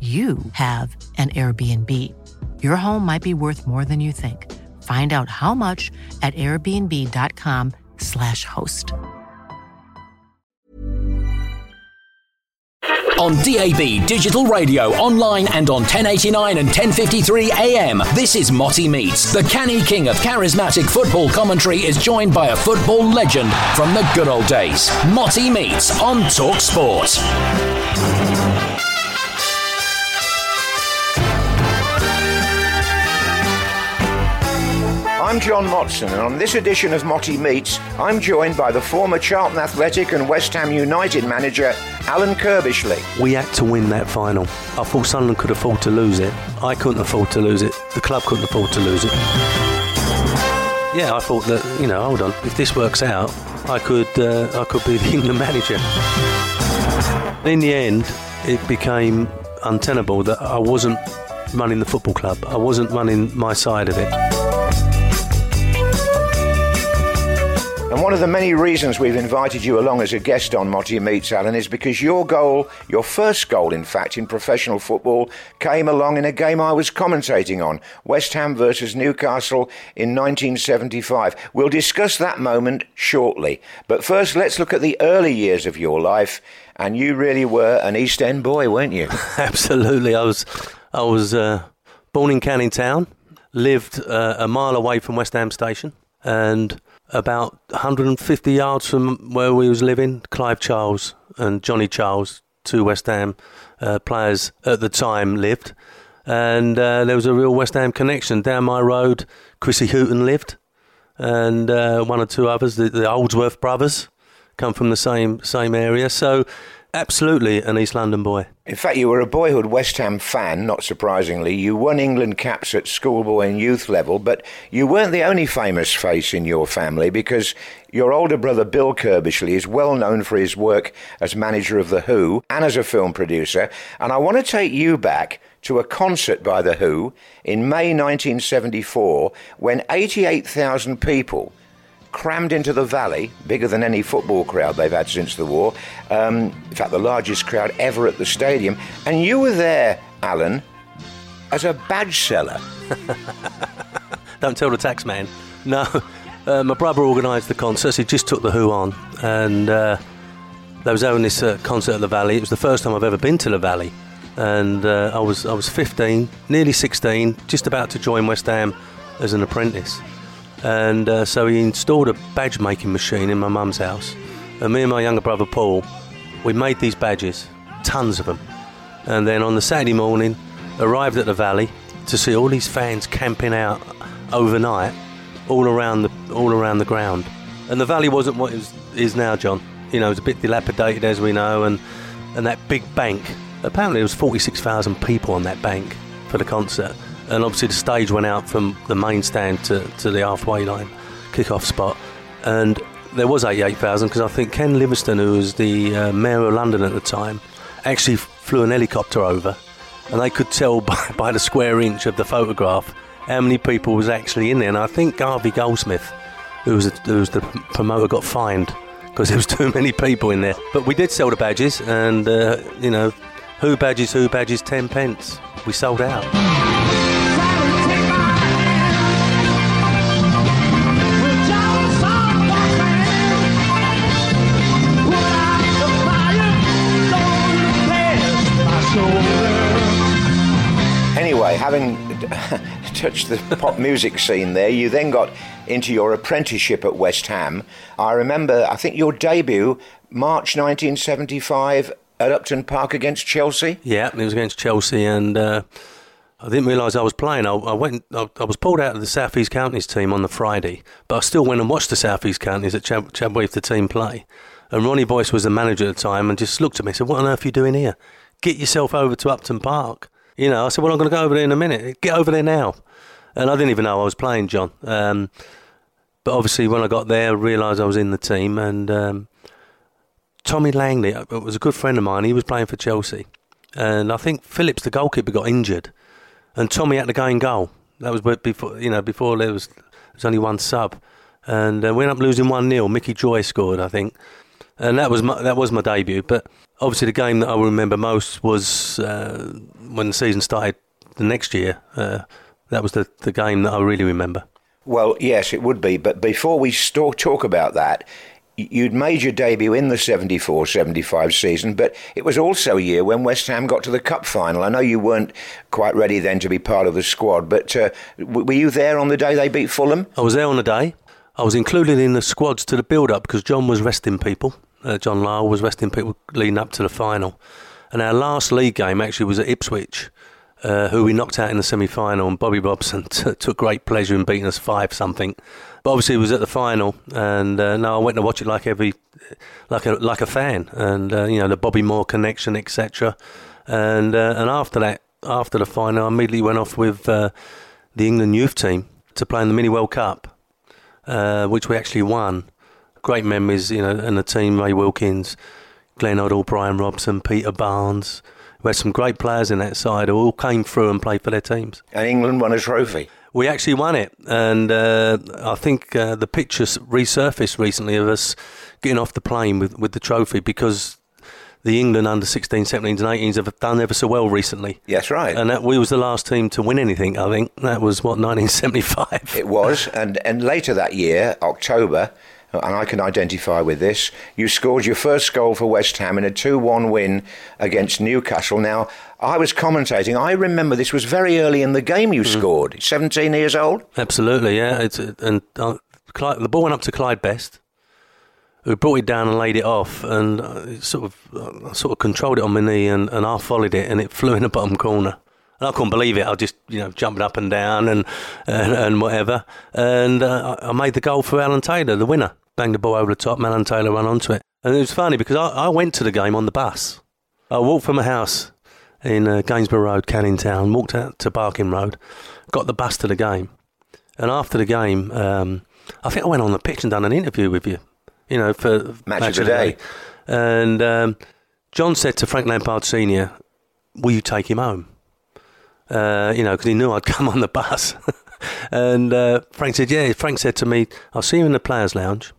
you have an Airbnb. Your home might be worth more than you think. Find out how much at airbnb.com/slash host. On DAB, digital radio, online, and on 1089 and 1053 AM, this is Motty Meets. The canny king of charismatic football commentary is joined by a football legend from the good old days. Motty Meets on Talk Sport. I'm John Motson, and on this edition of Motty Meets, I'm joined by the former Charlton Athletic and West Ham United manager, Alan Curbishley. We had to win that final. I thought Sunderland could afford to lose it. I couldn't afford to lose it. The club couldn't afford to lose it. Yeah, I thought that you know, hold on, if this works out, I could uh, I could be the England manager. In the end, it became untenable that I wasn't running the football club. I wasn't running my side of it. And one of the many reasons we've invited you along as a guest on Motty Meets, Alan, is because your goal, your first goal, in fact, in professional football, came along in a game I was commentating on West Ham versus Newcastle in 1975. We'll discuss that moment shortly. But first, let's look at the early years of your life. And you really were an East End boy, weren't you? Absolutely. I was, I was uh, born in Canning Town, lived uh, a mile away from West Ham Station, and about 150 yards from where we was living, Clive Charles and Johnny Charles, two West Ham uh, players at the time, lived. And uh, there was a real West Ham connection. Down my road, Chrissy Hooton lived, and uh, one or two others, the, the Oldsworth brothers, come from the same same area. So Absolutely, an East London boy. In fact, you were a boyhood West Ham fan, not surprisingly. You won England caps at schoolboy and youth level, but you weren't the only famous face in your family because your older brother Bill Curbishley is well known for his work as manager of The Who and as a film producer. And I want to take you back to a concert by The Who in May 1974 when 88,000 people crammed into the valley, bigger than any football crowd they've had since the war. Um, in fact, the largest crowd ever at the stadium. And you were there, Alan, as a badge seller. Don't tell the tax man. No, uh, my brother organised the concert. He just took the Who on, and uh, they was having this uh, concert at the Valley. It was the first time I've ever been to the Valley, and uh, I was I was 15, nearly 16, just about to join West Ham as an apprentice. And uh, so he installed a badge making machine in my mum's house. And me and my younger brother Paul, we made these badges, tons of them. And then on the Saturday morning, arrived at the valley to see all these fans camping out overnight, all around the all around the ground. And the valley wasn't what it is, is now, John. You know, it was a bit dilapidated, as we know, and and that big bank. Apparently, there was forty-six thousand people on that bank for the concert and obviously the stage went out from the main stand to, to the halfway line kick-off spot. And there was 88,000 because I think Ken Livingstone who was the uh, mayor of London at the time actually flew an helicopter over. And they could tell by, by the square inch of the photograph how many people was actually in there. And I think Harvey Goldsmith who was, who was the promoter got fined because there was too many people in there. But we did sell the badges and uh, you know who badges who badges 10 pence. We sold out having touched the pop music scene there, you then got into your apprenticeship at West Ham. I remember, I think your debut, March 1975 at Upton Park against Chelsea. Yeah, it was against Chelsea, and uh, I didn't realise I was playing. I, I went. I, I, was pulled out of the South East Counties team on the Friday, but I still went and watched the South East Counties at Chad, Chadwell the team play. And Ronnie Boyce was the manager at the time, and just looked at me and said, "What on earth are you doing here? Get yourself over to Upton Park." You know, I said, "Well, I'm going to go over there in a minute. Get over there now." And I didn't even know I was playing, John. Um, but obviously, when I got there, I realised I was in the team, and um, Tommy Langley uh, was a good friend of mine. He was playing for Chelsea, and I think Phillips, the goalkeeper, got injured and Tommy had to go in goal. That was before you know before there was there was only one sub, and uh, we ended up losing one 0 Mickey Droy scored, I think, and that was my, that was my debut. But obviously, the game that I remember most was uh, when the season started the next year. Uh, that was the the game that I really remember. Well, yes, it would be. But before we talk about that, you'd made your debut in the 74 75 season, but it was also a year when West Ham got to the cup final. I know you weren't quite ready then to be part of the squad, but uh, were you there on the day they beat Fulham? I was there on the day. I was included in the squads to the build up because John was resting people. Uh, John Lyall was resting people leading up to the final. And our last league game actually was at Ipswich. Uh, who we knocked out in the semi final, and Bobby Robson t- took great pleasure in beating us 5 something. But obviously, it was at the final, and uh, I went to watch it like every, like a like a fan, and uh, you know the Bobby Moore connection, etc. And uh, and after that, after the final, I immediately went off with uh, the England youth team to play in the Mini World Cup, which we actually won. Great memories, you know, and the team: Ray Wilkins, Glenn Hoddle, Brian Robson, Peter Barnes. We had some great players in that side who all came through and played for their teams. And England won a trophy. We actually won it, and uh, I think uh, the pictures resurfaced recently of us getting off the plane with, with the trophy because the England under 16, 17s, and 18s have done ever so well recently. Yes, right. And that, we was the last team to win anything. I think that was what 1975. It was, and and later that year, October, and I can identify with this. You scored your first goal for West Ham in a 2 1 win against Newcastle. Now, I was commentating. I remember this was very early in the game you mm. scored. 17 years old? Absolutely, yeah. It's, and uh, the ball went up to Clyde Best, who brought it down and laid it off, and uh, sort of uh, sort of controlled it on my knee, and, and I followed it, and it flew in the bottom corner. And I couldn't believe it. I just, you know, jumping up and down and and, and whatever. And uh, I made the goal for Alan Taylor, the winner banged the ball over the top. Alan Taylor ran onto it. And it was funny because I, I went to the game on the bus. I walked from my house in uh, Gainsborough Road, Canning Town, walked out to Barking Road, got the bus to the game. And after the game, um, I think I went on the pitch and done an interview with you, you know, for Match, match of the Day. day. And um, John said to Frank Lampard Sr., Will you take him home? Uh, you know, because he knew I'd come on the bus. and uh, Frank said, Yeah. Frank said to me, I'll see you in the Players' Lounge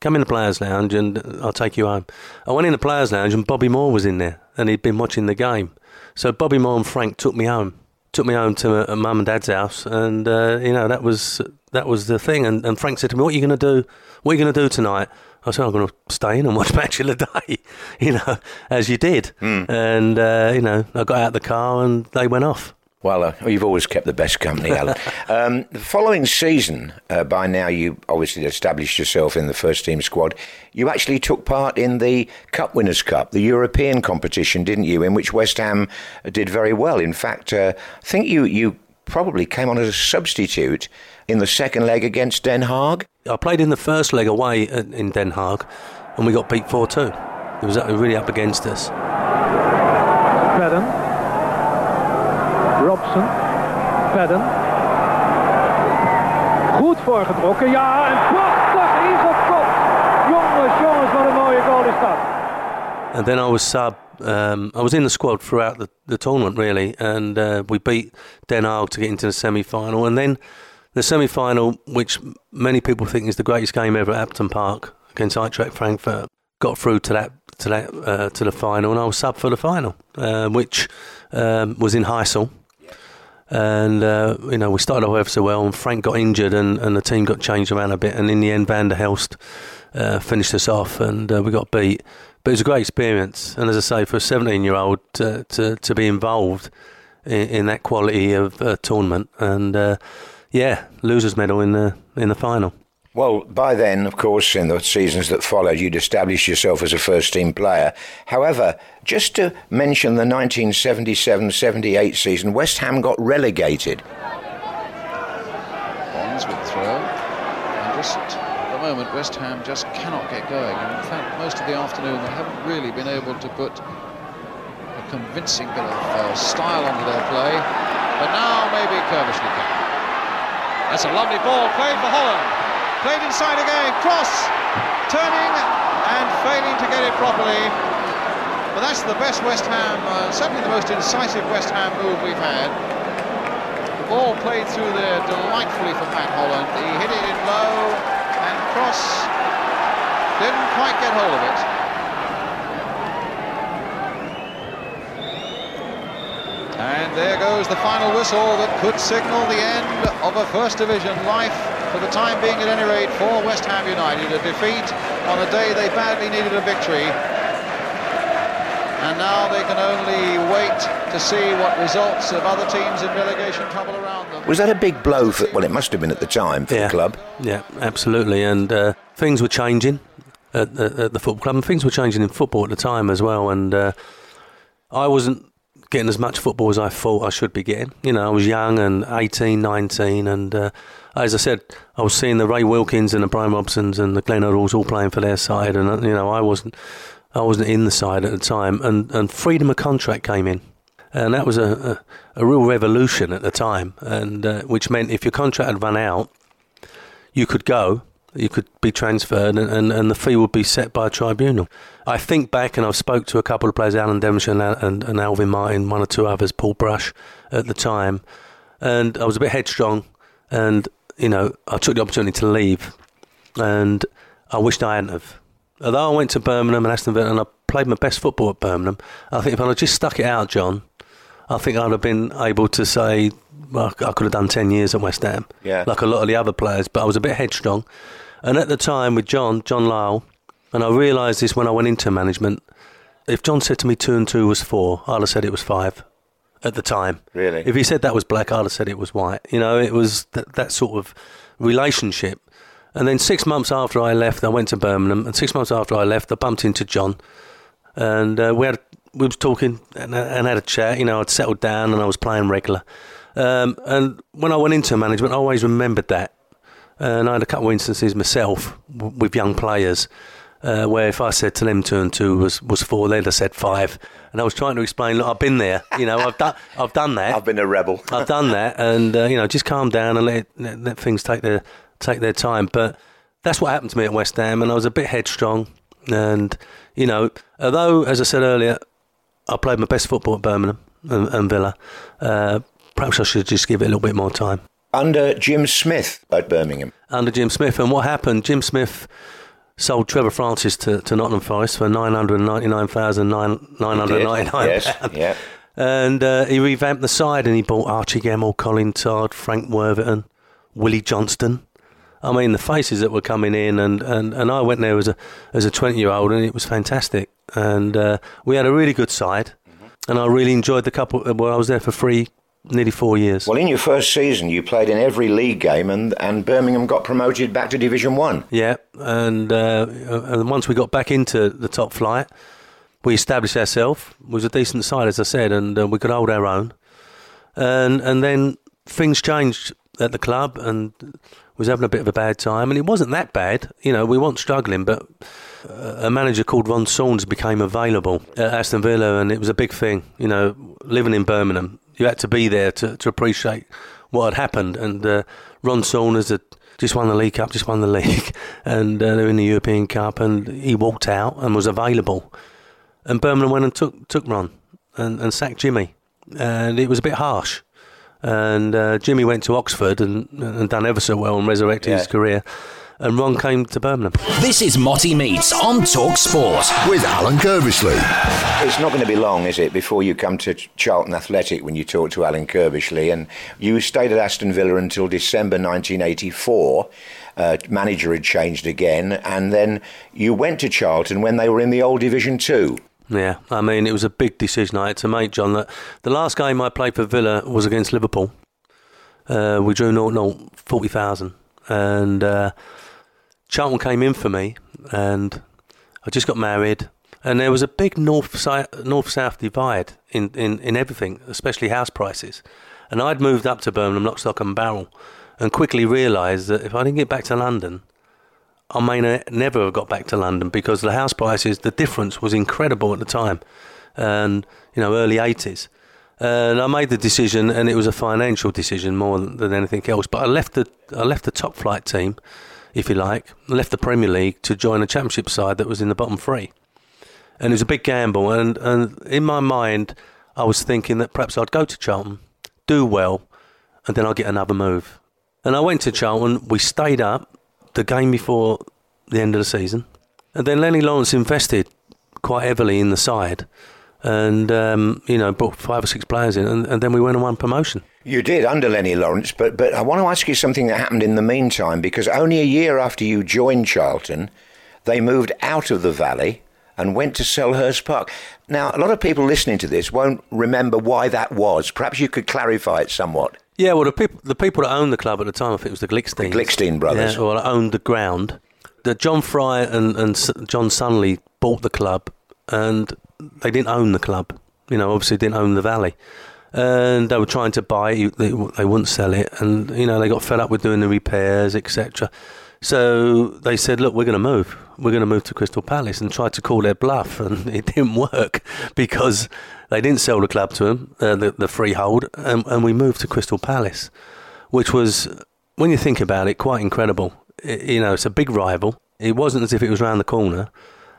come in the players' lounge and I'll take you home. I went in the players' lounge and Bobby Moore was in there and he'd been watching the game. So Bobby Moore and Frank took me home, took me home to mum and dad's house, and uh, you know that was that was the thing. And, and Frank said to me, "What are you going to do? What are you going to do tonight?" I said, "I'm going to stay in and watch Match of the Day," you know, as you did. Mm. And uh, you know, I got out of the car and they went off. Well, uh, you've always kept the best company, Alan. um, the following season, uh, by now you obviously established yourself in the first team squad. You actually took part in the Cup Winners' Cup, the European competition, didn't you? In which West Ham did very well. In fact, uh, I think you you probably came on as a substitute in the second leg against Den Haag. I played in the first leg away in Den Haag, and we got beat four two. It was really up against us. Madden. Robson. Padden. Goed voorgetrokken. Ja, en prachtig. Jongens, jongens, wat een mooie goal is dat. And then I was sub. Um, I was in the squad throughout the, the tournament, really, and uh, we beat Den Haag to get into the semi final. And then the semi final, which many people think is the greatest game ever at Upton Park against Eintracht Frankfurt, got through to that to that uh, to the final, and I was sub for the final, uh, which um, was in Heysel and uh, you know we started off ever so well, and Frank got injured, and, and the team got changed around a bit, and in the end, Van der Elst uh, finished us off, and uh, we got beat. But it was a great experience, and as I say, for a 17-year-old to, to, to be involved in, in that quality of uh, tournament. And uh, yeah, losers medal in the in the final. Well, by then, of course, in the seasons that followed, you'd established yourself as a first team player. However, just to mention the 1977 78 season, West Ham got relegated. Bonds with throw. And just at the moment, West Ham just cannot get going. And in fact, most of the afternoon, they haven't really been able to put a convincing bit of uh, style onto their play. But now maybe Curbishley can. That's a lovely ball played for Holland. Played inside again, cross, turning and failing to get it properly. But that's the best West Ham, uh, certainly the most incisive West Ham move we've had. The ball played through there delightfully for Pat Holland. He hit it in low and cross didn't quite get hold of it. And there goes the final whistle that could signal the end of a First Division life for the time being at any rate, for West Ham United. A defeat on a day they badly needed a victory. And now they can only wait to see what results of other teams in relegation trouble around them. Was that a big blow for, well, it must have been at the time for yeah. the club? Yeah, absolutely. And uh, things were changing at, at, at, the football club, and things were changing in football at the time as well. And uh, I wasn't getting as much football as I thought I should be getting. You know, I was young and 18, 19, and uh, as I said, I was seeing the Ray Wilkins and the Brian Robsons and the Glenn Hoddles all playing for their side, and uh, you know, I wasn't, I wasn't in the side at the time, and, and freedom of contract came in. And that was a, a, a real revolution at the time, and uh, which meant if your contract had run out, you could go, you could be transferred and, and, and, the fee would be set by a tribunal. I think back and I've spoke to a couple of players, Alan Devonshire and, and, and, Alvin Martin, one or two others, Paul Brush at the time, and I was a bit headstrong and, you know, I took the opportunity to leave and I wished I hadn't have. Although I went to Birmingham and Aston Villa and I played my best football at Birmingham, I think if I'd just stuck it out, John, I think I'd have been able to say well, I could have done 10 years at West Ham, yeah. like a lot of the other players, but I was a bit headstrong. And at the time with John, John Lyall, and I realised this when I went into management, if John said to me two and two was four, I'd have said it was five at the time. Really? If he said that was black, I'd have said it was white. You know, it was that, that sort of relationship. And then six months after I left, I went to Birmingham, and six months after I left, I bumped into John, and uh, we had we was talking and, and had a chat. You know, I'd settled down and I was playing regular. Um, and when I went into management, I always remembered that. And I had a couple of instances myself w- with young players uh, where if I said to them two and two was, was four, they'd have said five. And I was trying to explain, look, I've been there. You know, I've done, I've done that. I've been a rebel. I've done that, and uh, you know, just calm down and let, let, let things take their take their time. But that's what happened to me at West Ham, and I was a bit headstrong. And you know, although as I said earlier, I played my best football at Birmingham and, and Villa. Uh, perhaps I should just give it a little bit more time. Under Jim Smith at Birmingham. Under Jim Smith. And what happened? Jim Smith sold Trevor Francis to, to Nottingham Forest for nine hundred ninety nine thousand nine hundred ninety nine. Yes, yeah. And uh, he revamped the side and he bought Archie Gemmill, Colin Todd, Frank Worthington, Willie Johnston. I mean, the faces that were coming in, and, and, and I went there as a as a twenty year old, and it was fantastic. And uh, we had a really good side, mm-hmm. and I really enjoyed the couple. Well, I was there for three nearly four years. Well, in your first season, you played in every league game, and, and Birmingham got promoted back to Division One. Yeah, and uh, and once we got back into the top flight, we established ourselves. It was a decent side, as I said, and uh, we could hold our own. And and then things changed at the club, and was having a bit of a bad time, and it wasn't that bad. You know, we weren't struggling, but uh, a manager called Ron Saunders became available at Aston Villa, and it was a big thing. You know, living in Birmingham, you had to be there to, to appreciate what had happened. And uh, Ron Saunders had just won the League Cup, just won the league, and uh, they were in the European Cup, and he walked out and was available. And Birmingham went and took took Ron and, and sacked Jimmy, and it was a bit harsh. And uh, Jimmy went to Oxford and, and done ever so well and resurrected yeah. his career and Ron came to Birmingham. This is Motty Meets on Talk Sport with Alan Curbishley. It's not going to be long, is it, before you come to Charlton Athletic when you talk to Alan Curbishley? And you stayed at Aston Villa until December 1984. Uh, manager had changed again, and then you went to Charlton when they were in the old Division Two. Yeah, I mean, it was a big decision I had to make, John. That the last game I played for Villa was against Liverpool. Uh, we drew 0 0, 40,000. And uh, Charlton came in for me, and I just got married. And there was a big north north south divide in, in, in everything, especially house prices. And I'd moved up to Birmingham, lock, stock, and barrel, and quickly realised that if I didn't get back to London, I may ne- never have got back to London because the house prices, the difference was incredible at the time, and you know, early 80s. And I made the decision, and it was a financial decision more than anything else. But I left the I left the top flight team, if you like, left the Premier League to join a Championship side that was in the bottom three, and it was a big gamble. And and in my mind, I was thinking that perhaps I'd go to Charlton, do well, and then I'll get another move. And I went to Charlton. We stayed up the game before the end of the season, and then Lennie Lawrence invested quite heavily in the side and um, you know brought five or six players in, and, and, then we went and won promotion. You did under Lenny Lawrence, but but I want to ask you something that happened in the meantime because only a year after you joined Charlton, they moved out of the Valley and went to Selhurst Park. Now, a lot of people listening to this won't remember why that was. Perhaps you could clarify it somewhat. Yeah, well, the people the people that owned the club at the time, I think it was the Gliksten. The Gliksten brothers. Yeah, well, owned the ground. The John Fry and, and John Sunley bought the club, and they didn't own the club. You know, obviously didn't own the valley, and they were trying to buy it. They, they wouldn't sell it, and you know they got fed up with doing the repairs, etc. So they said, "Look, we're going to move. We're going to move to Crystal Palace," and tried to call their bluff, and it didn't work because they didn't sell the club to them, uh, the, the freehold, and, and we moved to Crystal Palace, which was, when you think about it, quite incredible. It, you know, it's a big rival. It wasn't as if it was around the corner,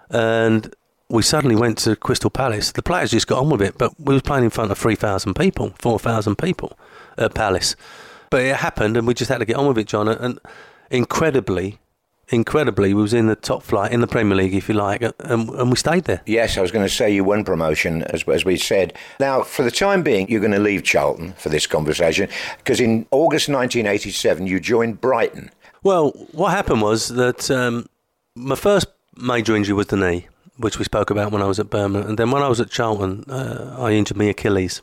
and we suddenly went to Crystal Palace. The players just got on with it, but we was playing in front of 3,000 people, 4,000 people at Palace. But it happened, and we just had to get on with it, John. And incredibly, incredibly, we was in the top flight in the Premier League, if you like, and, and we stayed there. Yes, I was going to say you won promotion, as, as we said. Now, for the time being, you're going to leave Charlton for this conversation, because in August 1987, you joined Brighton. Well, what happened was that um, my first major injury was the knee which we spoke about when I was at Birmingham. And then when I was at Charlton, uh, I injured my Achilles,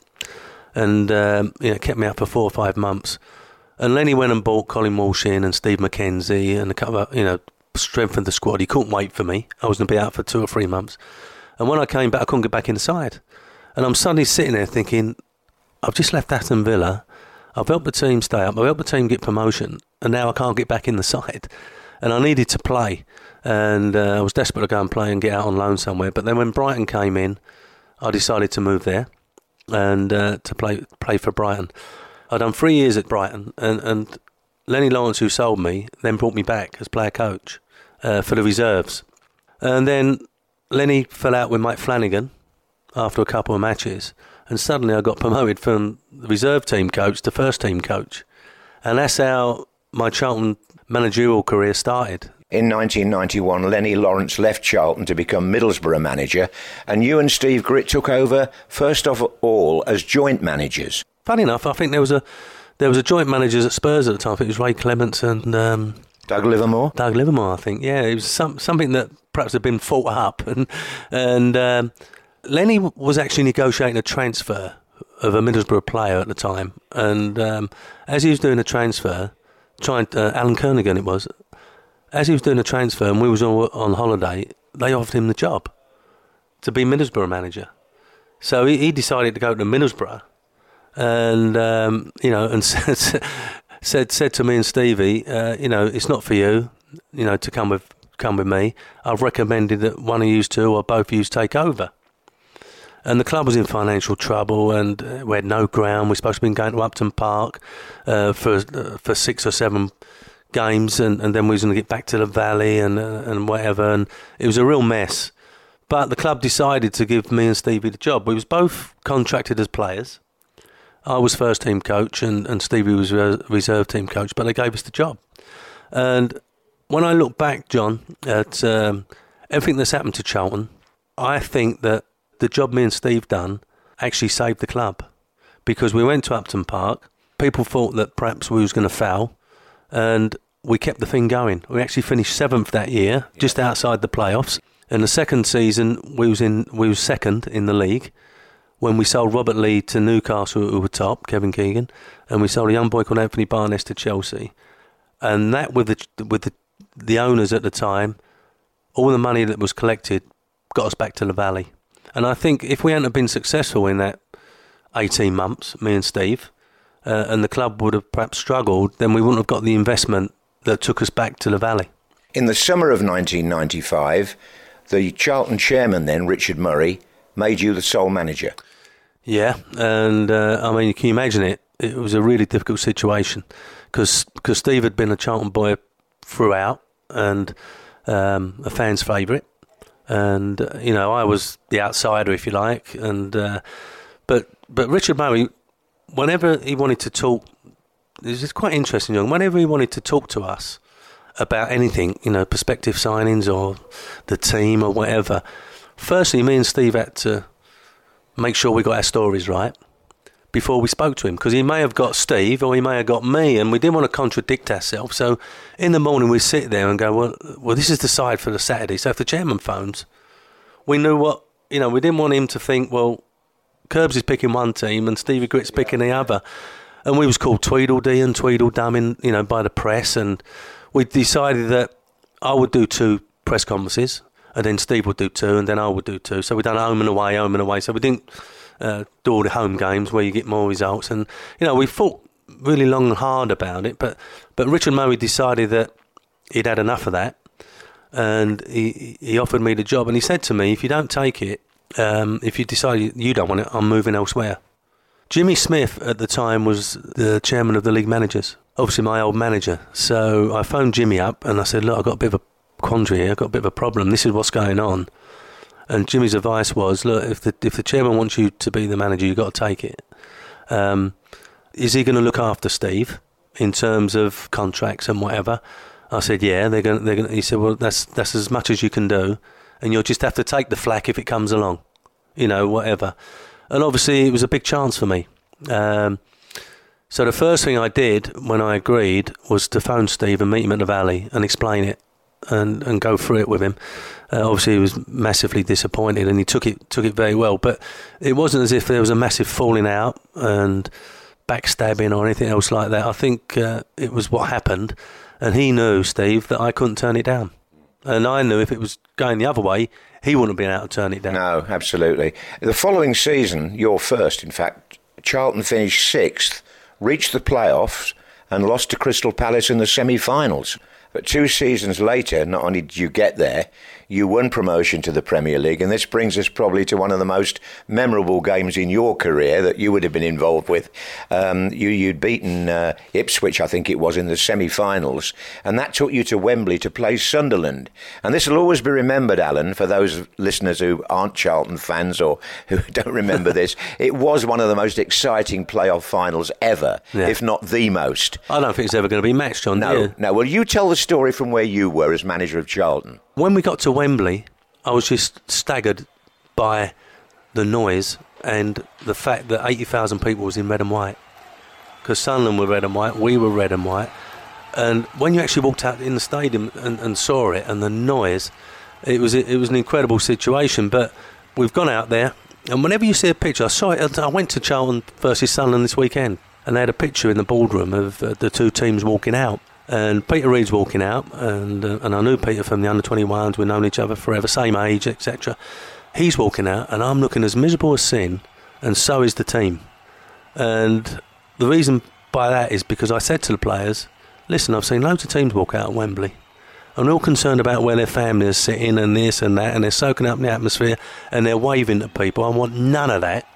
and um, you know, kept me out for four or five months. And Lenny went and bought Colin Walsh in and Steve McKenzie and a couple of, you know, strengthened the squad. He couldn't wait for me. I was going to be out for two or three months. And when I came back, I couldn't get back inside. And I'm suddenly sitting there thinking, I've just left Aston Villa. I've helped the team stay up. I've helped the team get promotion. And now I can't get back in the side. And I needed to play and uh, I was desperate to go and play and get out on loan somewhere. But then when Brighton came in, I decided to move there and uh, to play play for Brighton. I'd done three years at Brighton, and, and Lennie Lawrence, who sold me, then brought me back as player coach uh, for the reserves. And then Lenny fell out with Mike Flanagan after a couple of matches, and suddenly I got promoted from the reserve team coach to first team coach. And that's how my Charlton managerial career started. In 1991, Lenny Lawrence left Charlton to become Middlesbrough manager, and you and Steve Gritt took over first of all as joint managers. Funny enough, I think there was a there was a joint managers at Spurs at the time. I think it was Ray Clemence and um, Doug Livermore. Doug Livermore, I think. Yeah, it was some, something that perhaps had been fought up, and and um, Lennie was actually negotiating a transfer of a Middlesbrough player at the time, and um, as he was doing a transfer, trying uh, Alan Kernaghan it was as he was doing a transfer and we was on, on holiday, they offered him the job to be Middlesbrough manager. So he, he decided to go to Middlesbrough, and um, you know, and said, said said to me and Stevie, uh, you know, it's not for you, you know, to come with come with me. I've recommended that one of you two or both of you take over. And the club was in financial trouble, and uh, we had no ground. We are supposed to be going to Upton Park uh, for uh, for six or seven games, and, and then we was going to get back to the valley and uh, and whatever, and it was a real mess. But the club decided to give me and Stevie the job. We was both contracted as players. I was first team coach, and, and Stevie was reserve team coach, but they gave us the job. And when I look back, John, at um, everything that's happened to Charlton, I think that the job me and Steve done actually saved the club because we went to Upton Park. People thought that perhaps we was going to foul and we kept the thing going. We actually finished seventh that year, just outside the playoffs. In the second season, we was in we was second in the league when we sold Robert Lee to Newcastle, who were top, Kevin Keegan, and we sold a young boy called Anthony Barnes to Chelsea, and that with the with the the owners at the time, all the money that was collected got us back to the Valley, and I think if we hadn't have been successful in that eighteen months, me and Steve, uh, and the club would have perhaps struggled, then we wouldn't have got the investment that took us back to the Valley. In the summer of 1995, the Charlton chairman then, Richard Murray, made you the sole manager. Yeah, and uh, I mean, can you imagine it? It was a really difficult situation because Steve had been a Charlton boy throughout and um, a fan's favourite, and uh, you know I was the outsider, if you like, and uh, but but Richard Murray, whenever he wanted to talk, this is quite interesting, young. Whenever he wanted to talk to us about anything, you know, prospective signings or the team or whatever, firstly, me and Steve had to make sure we got our stories right before we spoke to him because he may have got Steve or he may have got me, and we didn't want to contradict ourselves. So in the morning we sit there and go, well, well, this is the side for the Saturday. So if the chairman phones, we knew what you know. We didn't want him to think, well, Curbs is picking one team and Stevie Gritt's picking the other, and we was called Tweedledee and Tweedledum in you know by the press, and we decided that I would do two press conferences and then Steve would do two, and then I would do two. So we done home and away, home and away. So we didn't uh, do all the home games where you get more results. And you know, we fought really long and hard about it, but but Richard Murray decided that he'd had enough of that, and he he offered me the job. And he said to me, if you don't take it, um, if you decide you don't want it, I'm moving elsewhere. Jimmy Smith at the time was the chairman of the league managers, obviously my old manager. So I phoned Jimmy up and I said, look, I've got a bit of a quandary here. I've got a bit of a problem. This is what's going on. And Jimmy's advice was, look, if the if the chairman wants you to be the manager, you've got to take it. Um, is he going to look after Steve in terms of contracts and whatever? I said, yeah. They're going. They're going. He said, well, that's that's as much as you can do, and you'll just have to take the flack if it comes along, you know, whatever. And obviously, it was a big chance for me. Um, so the first thing I did when I agreed was to phone Steve and meet him at the Valley and explain it and, and go through it with him. Uh, obviously, he was massively disappointed, and he took it took it very well. But it wasn't as if there was a massive falling out and backstabbing or anything else like that. I think uh, it was what happened, and he knew Steve that I couldn't turn it down, and I knew if it was going the other way, he wouldn't have been able to turn it down. No, absolutely. The following season, your first, in fact, Charlton finished sixth, reached the playoffs, and lost to Crystal Palace in the semi-finals. But two seasons later, not only did you get there, you won promotion to the Premier League, and this brings us probably to one of the most memorable games in your career that you would have been involved with. Um, you, you'd beaten uh, Ipswich, I think it was, in the semi-finals, and that took you to Wembley to play Sunderland. And this will always be remembered, Alan, for those listeners who aren't Charlton fans or who don't remember this. It was one of the most exciting playoff finals ever, yeah. if not the most. I don't think it's ever going to be matched on. No, no. Well, you tell the story from where you were as manager of Charlton when we got to Wembley, I was just staggered by the noise and the fact that 80,000 people was in red and white. Because Sunderland were red and white, we were red and white. And when you actually walked out in the stadium and, and saw it and the noise, it was it was an incredible situation. But we've gone out there, and whenever you see a picture, I saw it. I went to Charlton versus Sunderland this weekend, and they had a picture in the boardroom of uh, the two teams walking out. And Peter Reid's walking out, and uh, and I knew Peter from the under 21s. We've known each other forever, same age, etc. He's walking out, and I'm looking as miserable as sin, and so is the team. And the reason by that is because I said to the players, "Listen, I've seen loads of teams walk out at Wembley. I'm all concerned about where their families are sitting and this and that, and they're soaking up the atmosphere and they're waving to people. I want none of that.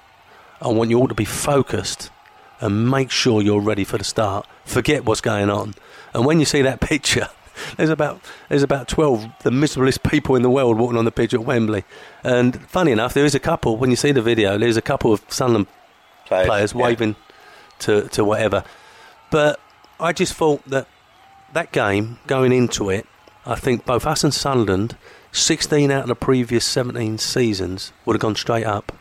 I want you all to be focused and make sure you're ready for the start. Forget what's going on." And when you see that picture, there's about there's about twelve the miserablest people in the world walking on the pitch at Wembley. And funny enough, there is a couple. When you see the video, there's a couple of Sunderland players, players yeah. waving to to whatever. But I just thought that that game going into it, I think both us and Sunderland, 16 out of the previous 17 seasons would have gone straight up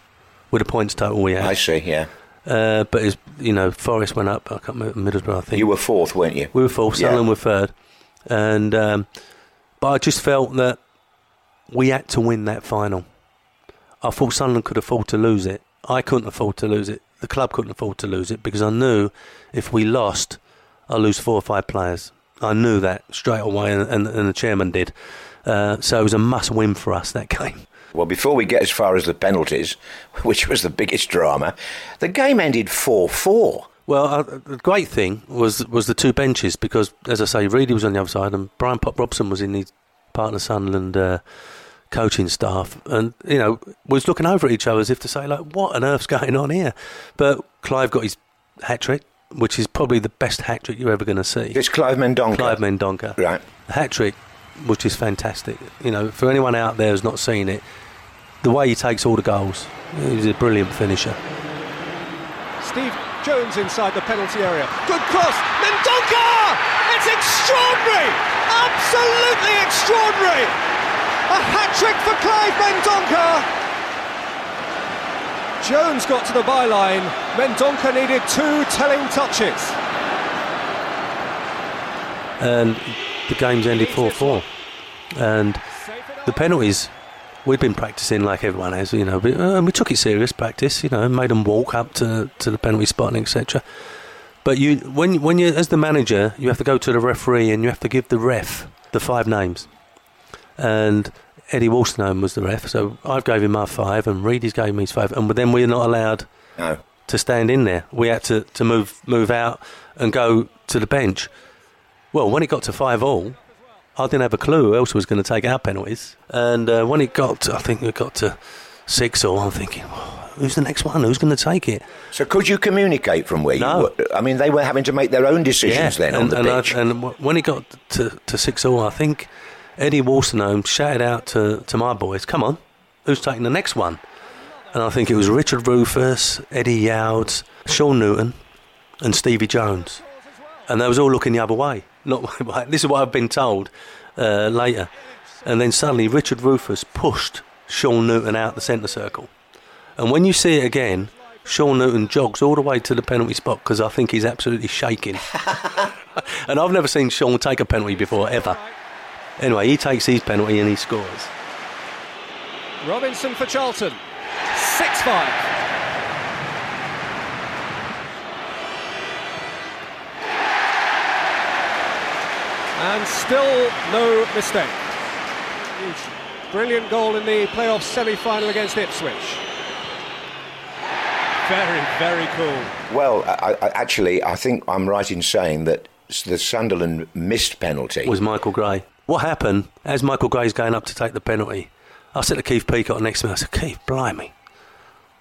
with the points total we had. I see, yeah. Uh, but as you know, Forest went up. I can't remember Middlesbrough. I think you were fourth, weren't you? We were fourth. Sunderland yeah. were third, and um, but I just felt that we had to win that final. I thought Sunderland could afford to lose it. I couldn't afford to lose it. The club couldn't afford to lose it because I knew if we lost, I'd lose four or five players. I knew that straight away, and, and, and the chairman did. Uh, so it was a must win for us that game. Well, before we get as far as the penalties, which was the biggest drama, the game ended 4 4. Well, uh, the great thing was was the two benches because, as I say, Reedy was on the other side and Brian Pop Robson was in the partner Sunderland uh, coaching staff, and you know was looking over at each other as if to say, like, what on earth's going on here? But Clive got his hat trick, which is probably the best hat trick you're ever going to see. It's Clive Mendonca. Clive Mendonca, Right. the hat trick, which is fantastic. You know, for anyone out there who's not seen it, the way he takes all the goals, he's a brilliant finisher. Steve Jones inside the penalty area. Good cross. Mendonca! It's extraordinary! Absolutely extraordinary! A hat trick for Clive Mendonca! Jones got to the byline. Mendonca needed two telling touches. and the game's ended 4 4. And the penalties, we'd been practicing like everyone has, you know, but, uh, and we took it serious practice, you know, made them walk up to, to the penalty spot and etc. But you, when when you, as the manager, you have to go to the referee and you have to give the ref the five names. And Eddie Wolstenholme was the ref, so I gave him my five, and Reedy's gave me his five, and then we're not allowed No. to stand in there. We had to, to move move out and go to the bench. Well, when it got to five all, I didn't have a clue who else was going to take our penalties. And uh, when it got, to, I think it got to six all, I'm thinking, "Oh, who's the next one? Who's going to take it? So could you communicate from where No. you were? I mean, they were having to make their own decisions then on and, the and, I- pitch. and when it got to, to six all, I think Eddie Wolstenholme shouted out to, to my boys, "Come on, who's taking the next one?" And I think it was Richard Rufus, Eddie Youds, Sean Newton, and Stevie Jones, and they was all looking the other way. Not this is what I've been told uh, later. And then suddenly Richard Rufus pushed Sean Newton out the centre circle. And when you see it again, Sean Newton jogs all the way to the penalty spot because I think he's absolutely shaking. and I've never seen Sean take a penalty before, ever. Anyway, he takes his penalty and he scores. Robinson for Charlton. 6 5. And still no mistake. Brilliant goal in the playoff semi final against Ipswich. Very, very cool. well, I, I, actually, I think I'm right in saying that the Sunderland missed penalty. was Michael Gray. What happened as Michael Gray's going up to take the penalty? I said to Keith Peacock next to me, I said, Keith, blimey,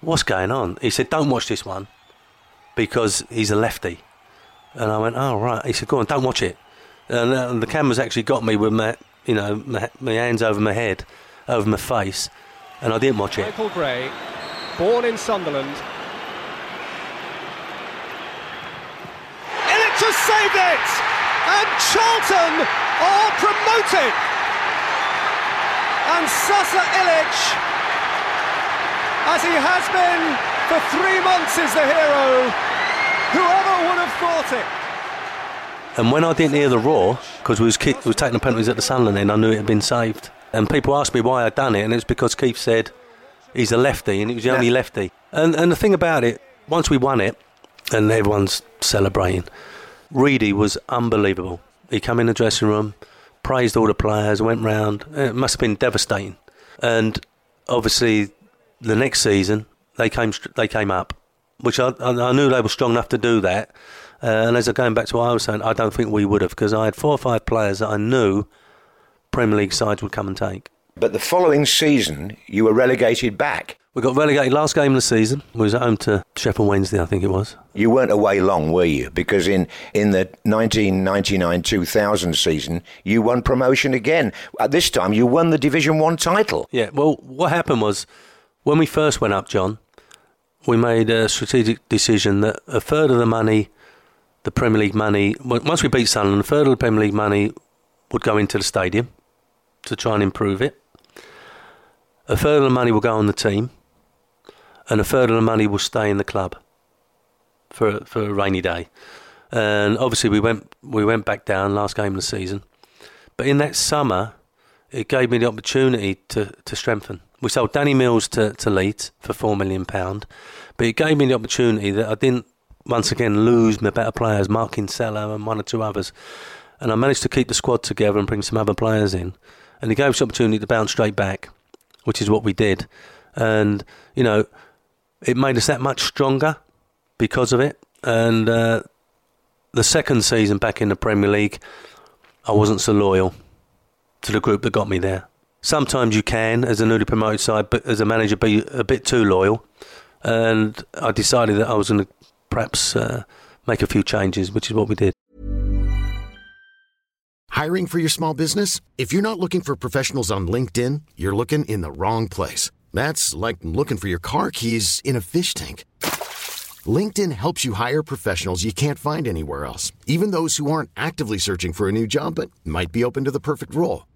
what's going on? He said, don't watch this one because he's a lefty. And I went, oh, right. He said, go on, don't watch it. And, uh, the camera's actually got me with my, you know, my, my hands over my head, over my face, and I didn't watch it. Michael Gray, born in Sunderland. Ilic has saved it! And Charlton are promoted! And Sasa Ilic, as he has been for three months, is the hero. Whoever would have thought it? And when I didn't hear the roar, because we was we was taking the penalties at the Sunderland end, I knew it had been saved. And people asked me why I'd done it, and it's because Keith said he's a lefty, and he was the only lefty. And and the thing about it, once we won it, and everyone's celebrating, Reedy was unbelievable. He came in the dressing room, praised all the players, went round. It must have been devastating. And obviously, the next season they came they came up, which I, I knew they were strong enough to do that. Uh, and as I'm going back to what I was saying, I don't think we would have because I had four or five players that I knew Premier League sides would come and take. But the following season, you were relegated back. We got relegated last game of the season. We was at home to Sheffield Wednesday, I think it was. You weren't away long, were you? Because in, in the 1999-2000 season, you won promotion again. At this time, you won the Division One title. Yeah, well, what happened was when we first went up, John, we made a strategic decision that a third of the money, the Premier League money, once we beat Sunderland, a third of the Premier League money would go into the stadium to try and improve it. A third of the money will go on the team, and a third of the money will stay in the club for for a rainy day. And obviously, we went we went back down last game of the season, but in that summer, it gave me the opportunity to, to strengthen. We sold Danny Mills to, to Leeds for £4 million, but it gave me the opportunity that I didn't once again lose my better players, Mark Kinsella and one or two others. And I managed to keep the squad together and bring some other players in. And it gave us the opportunity to bounce straight back, which is what we did. And, you know, it made us that much stronger because of it. And uh, the second season back in the Premier League, I wasn't so loyal to the group that got me there. Sometimes you can, as a newly promoted side, but as a manager, be a bit too loyal. And I decided that I was going to perhaps uh, make a few changes, which is what we did. Hiring for your small business? If you're not looking for professionals on LinkedIn, you're looking in the wrong place. That's like looking for your car keys in a fish tank. LinkedIn helps you hire professionals you can't find anywhere else, even those who aren't actively searching for a new job but might be open to the perfect role.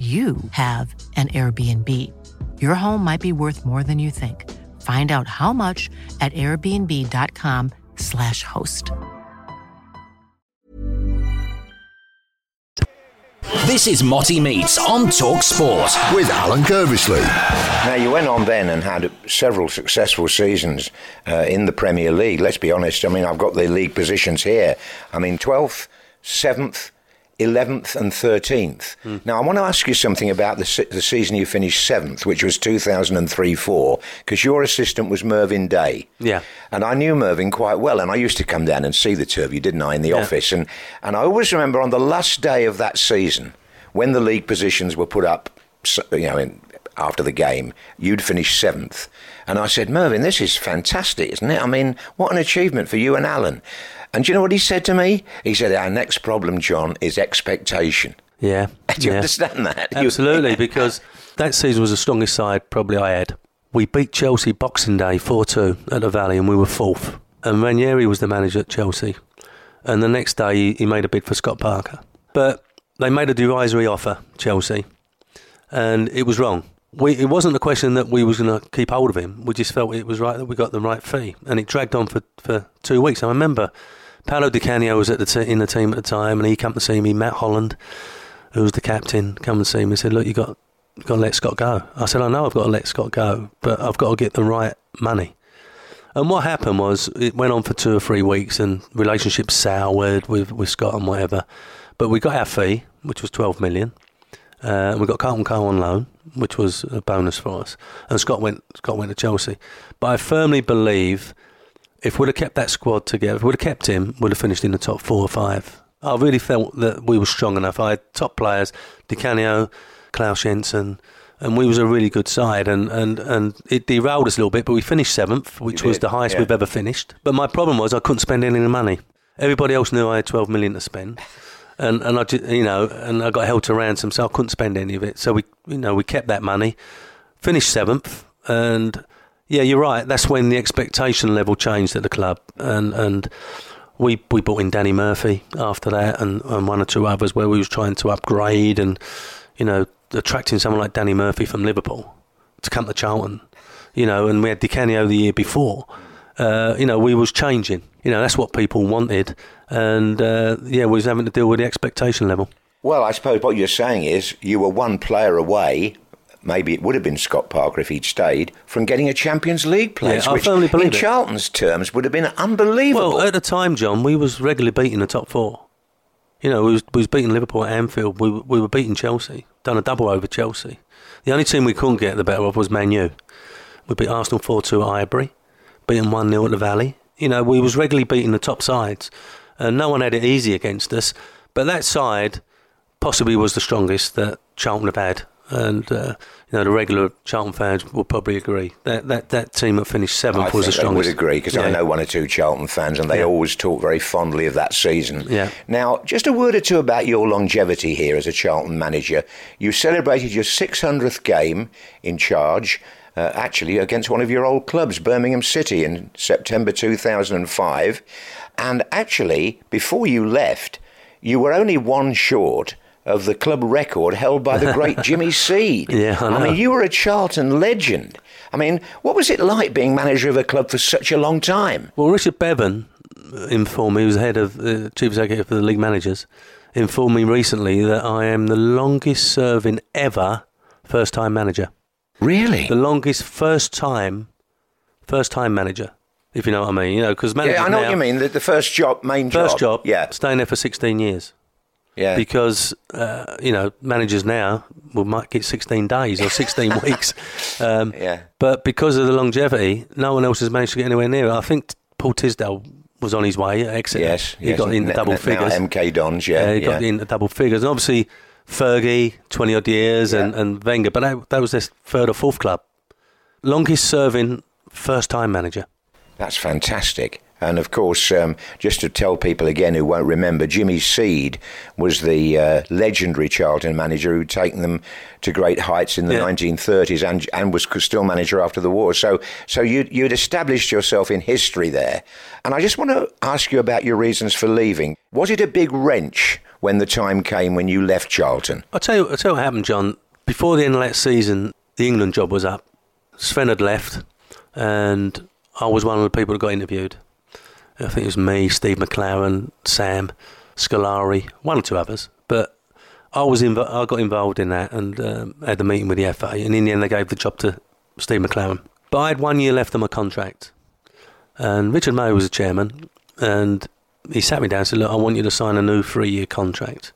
you have an Airbnb. Your home might be worth more than you think. Find out how much at airbnb.com/slash host. This is Motty Meets on Talk Sport. with Alan Curbishley. Now, you went on then and had several successful seasons uh, in the Premier League. Let's be honest. I mean, I've got the league positions here. I mean, 12th, 7th, 11th, and 13th. Hmm. Now, I want to ask you something about the, the season you finished 7th, which was 2003 4, because your assistant was Mervyn Day. Yeah. And I knew Mervyn quite well, and I used to come down and see the two of you, didn't I, in the office? And, and I always remember on the last day of that season, when the league positions were put up, you know, in, after the game, you'd finished seventh. And I said, Mervyn, this is fantastic, isn't it? I mean, what an achievement for you and Alan. And do you know what he said to me? He said, Our next problem, John, is expectation. Yeah. Do you yeah. understand that? Absolutely, because that season was the strongest side probably I had. We beat Chelsea Boxing Day 4 2 at the Valley and we were fourth. And Ranieri was the manager at Chelsea. And the next day he, he made a bid for Scott Parker. But they made a derisory offer, Chelsea, and it was wrong. We, it wasn't a question that we was going to keep hold of him. We just felt it was right that we got the right fee, and it dragged on for, for two weeks. I remember Paolo Di Canio was at the t- in the team at the time, and he came to see me. Matt Holland, who was the captain, come and see me. and said, "Look, you got you got to let Scott go." I said, "I know I've got to let Scott go, but I've got to get the right money." And what happened was it went on for two or three weeks, and relationships soured with with Scott and whatever. But we got our fee, which was twelve million. Uh, and we got Carlton Cole on loan, which was a bonus for us. And Scott went Scott went to Chelsea. But I firmly believe if we'd have kept that squad together, if we'd have kept him, we'd have finished in the top four or five. I really felt that we were strong enough. I had top players, Di Canio, Claus Jensen, and we was a really good side. And, and, and it derailed us a little bit, but we finished seventh, which was the highest yeah. we've ever finished. But my problem was I couldn't spend any of the money. Everybody else knew I had 12 million to spend. And, and I, ju- you know, and I got held to ransom, so I couldn't spend any of it. So we, you know, we kept that money, finished seventh, and yeah, you're right. That's when the expectation level changed at the club, and and we we brought in Danny Murphy after that, and, and one or two others where we was trying to upgrade, and you know, attracting someone like Danny Murphy from Liverpool to come to Charlton, you know, and we had Di Canio the year before. Uh, you know, we was changing. You know, that's what people wanted, and uh, yeah, we was having to deal with the expectation level. Well, I suppose what you're saying is you were one player away maybe it would have been Scott Parker if he'd stayed, from getting a Champions League place, Yeah, I which firmly believe in it. Charlton's terms would have been unbelievable. Well, at the time, John, we was regularly beating the top four. You know, we was, we was beating Liverpool at Anfield. We, were- we were beating Chelsea. Done a double over Chelsea. The only team we couldn't get the better of was Man U. We beat Arsenal 4-2 at Highbury. Beat them 1-0 at the Valley. You know, we was regularly beating the top sides. And no one had it easy against us. But that side possibly was the strongest that Charlton have had. And, uh, you know, the regular Charlton fans will probably agree. That that, that team that finished seventh I was the think I would agree because I know one or two Charlton fans, and they Yeah. always talk very fondly of that season. Yeah. Now, just a word or two about your longevity here as a Charlton manager. You celebrated your 600th game in charge, uh, actually against one of your old clubs, Birmingham City, in September 2005, and actually before you left, you were only one short. Of the club record held by the great Jimmy Seed. Yeah, I know. mean, you were a Charlton legend. I mean, what was it like being manager of a club for such a long time? Well, Richard Bevan informed me, he was head of uh, chief executive for the league managers, informed me recently that I am the longest serving ever first time manager. Really? The longest first time, first time manager, if you know what I mean. You know, because managers Yeah, I know now, what you mean. The, the first job, main job. First job, Yeah, staying there for 16 years. Yeah. Because, uh, you know, managers now will might get 16 days or 16 weeks. Um, Yeah. But because of the longevity, no one else has managed to get anywhere near it. I think Paul Tisdale was on his way at Exeter. yes, He yes. got into N- double figures. Now MK Dons, yeah, Uh, he yeah. got into double figures. And obviously, Fergie, 20 odd years, and, Yeah. and Wenger, but that, that was their third or fourth club. Longest serving first time manager. That's fantastic. And of course, um, just to tell people again who won't remember, Jimmy Seed was the uh, legendary Charlton manager who'd taken them to great heights in the Yeah. 1930s and and was still manager after the war. So, so you you'd established yourself in history there. And I just want to ask you about your reasons for leaving. Was it a big wrench when the time came when you left Charlton? I'll tell you, I'll tell you what happened, John. Before the end of that season, the England job was up. Sven had left, and I was one of the people that got interviewed. I think it was me, Steve McClaren, Sam, Scolari, one or two others. But I was inv- I got involved in that and um, had the meeting with the FA. And in the end, they gave the job to Steve McClaren. But I had one year left on my contract, and Richard Murray was the chairman, and he sat me down and said, "Look, I want you to sign a new three-year contract."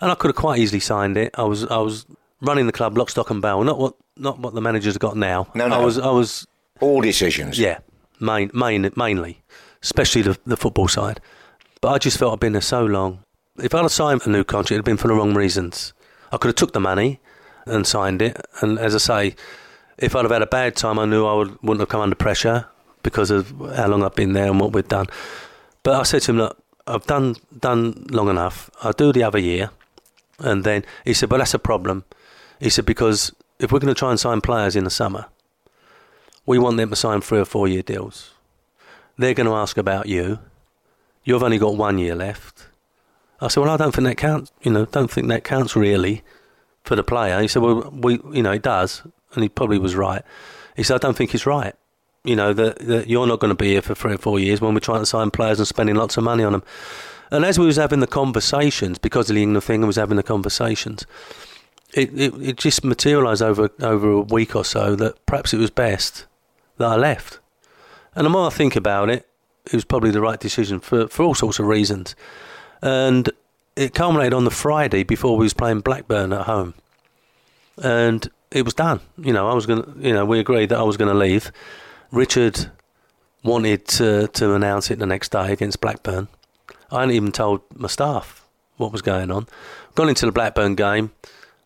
and I could have quite easily signed it. I was I was running the club lock, stock, and barrel. Not what not what the manager's got now. No, no. I was I was All decisions. yeah, main, main mainly, especially the the football side. But I just felt I'd been there so long. If I'd have signed a new contract, it'd have been for the wrong reasons. I could have took the money and signed it. And as I say, if I'd have had a bad time, I knew I would, wouldn't have come under pressure because of how long I've been there and what we've done. But I said to him, look, I've done done long enough. I'll do the other year. And then he said, well, that's a problem. He said, because if we're going to try and sign players in the summer, we want them to sign three or four year deals. They're going to ask about you. You've only got one year left. I said, well, I don't think that counts. You know, don't think that counts really for the player. He said, well, we, you know, it does, and he probably was right. He said, I don't think it's right. You know that, that you're not going to be here for three or four years when we're trying to sign players and spending lots of money on them. And as we was having the conversations, because of the England thing, I was having the conversations. It, it it just materialised over over a week or so that perhaps it was best that I left. And the more I think about it, it was probably the right decision for, for all sorts of reasons. And it culminated on the Friday before we was playing Blackburn at home. And it was done. You know, I was going to, you know, we agreed that I was going to leave. Richard wanted to, to announce it the next day against Blackburn. I hadn't even told my staff what was going on. Gone into the Blackburn game.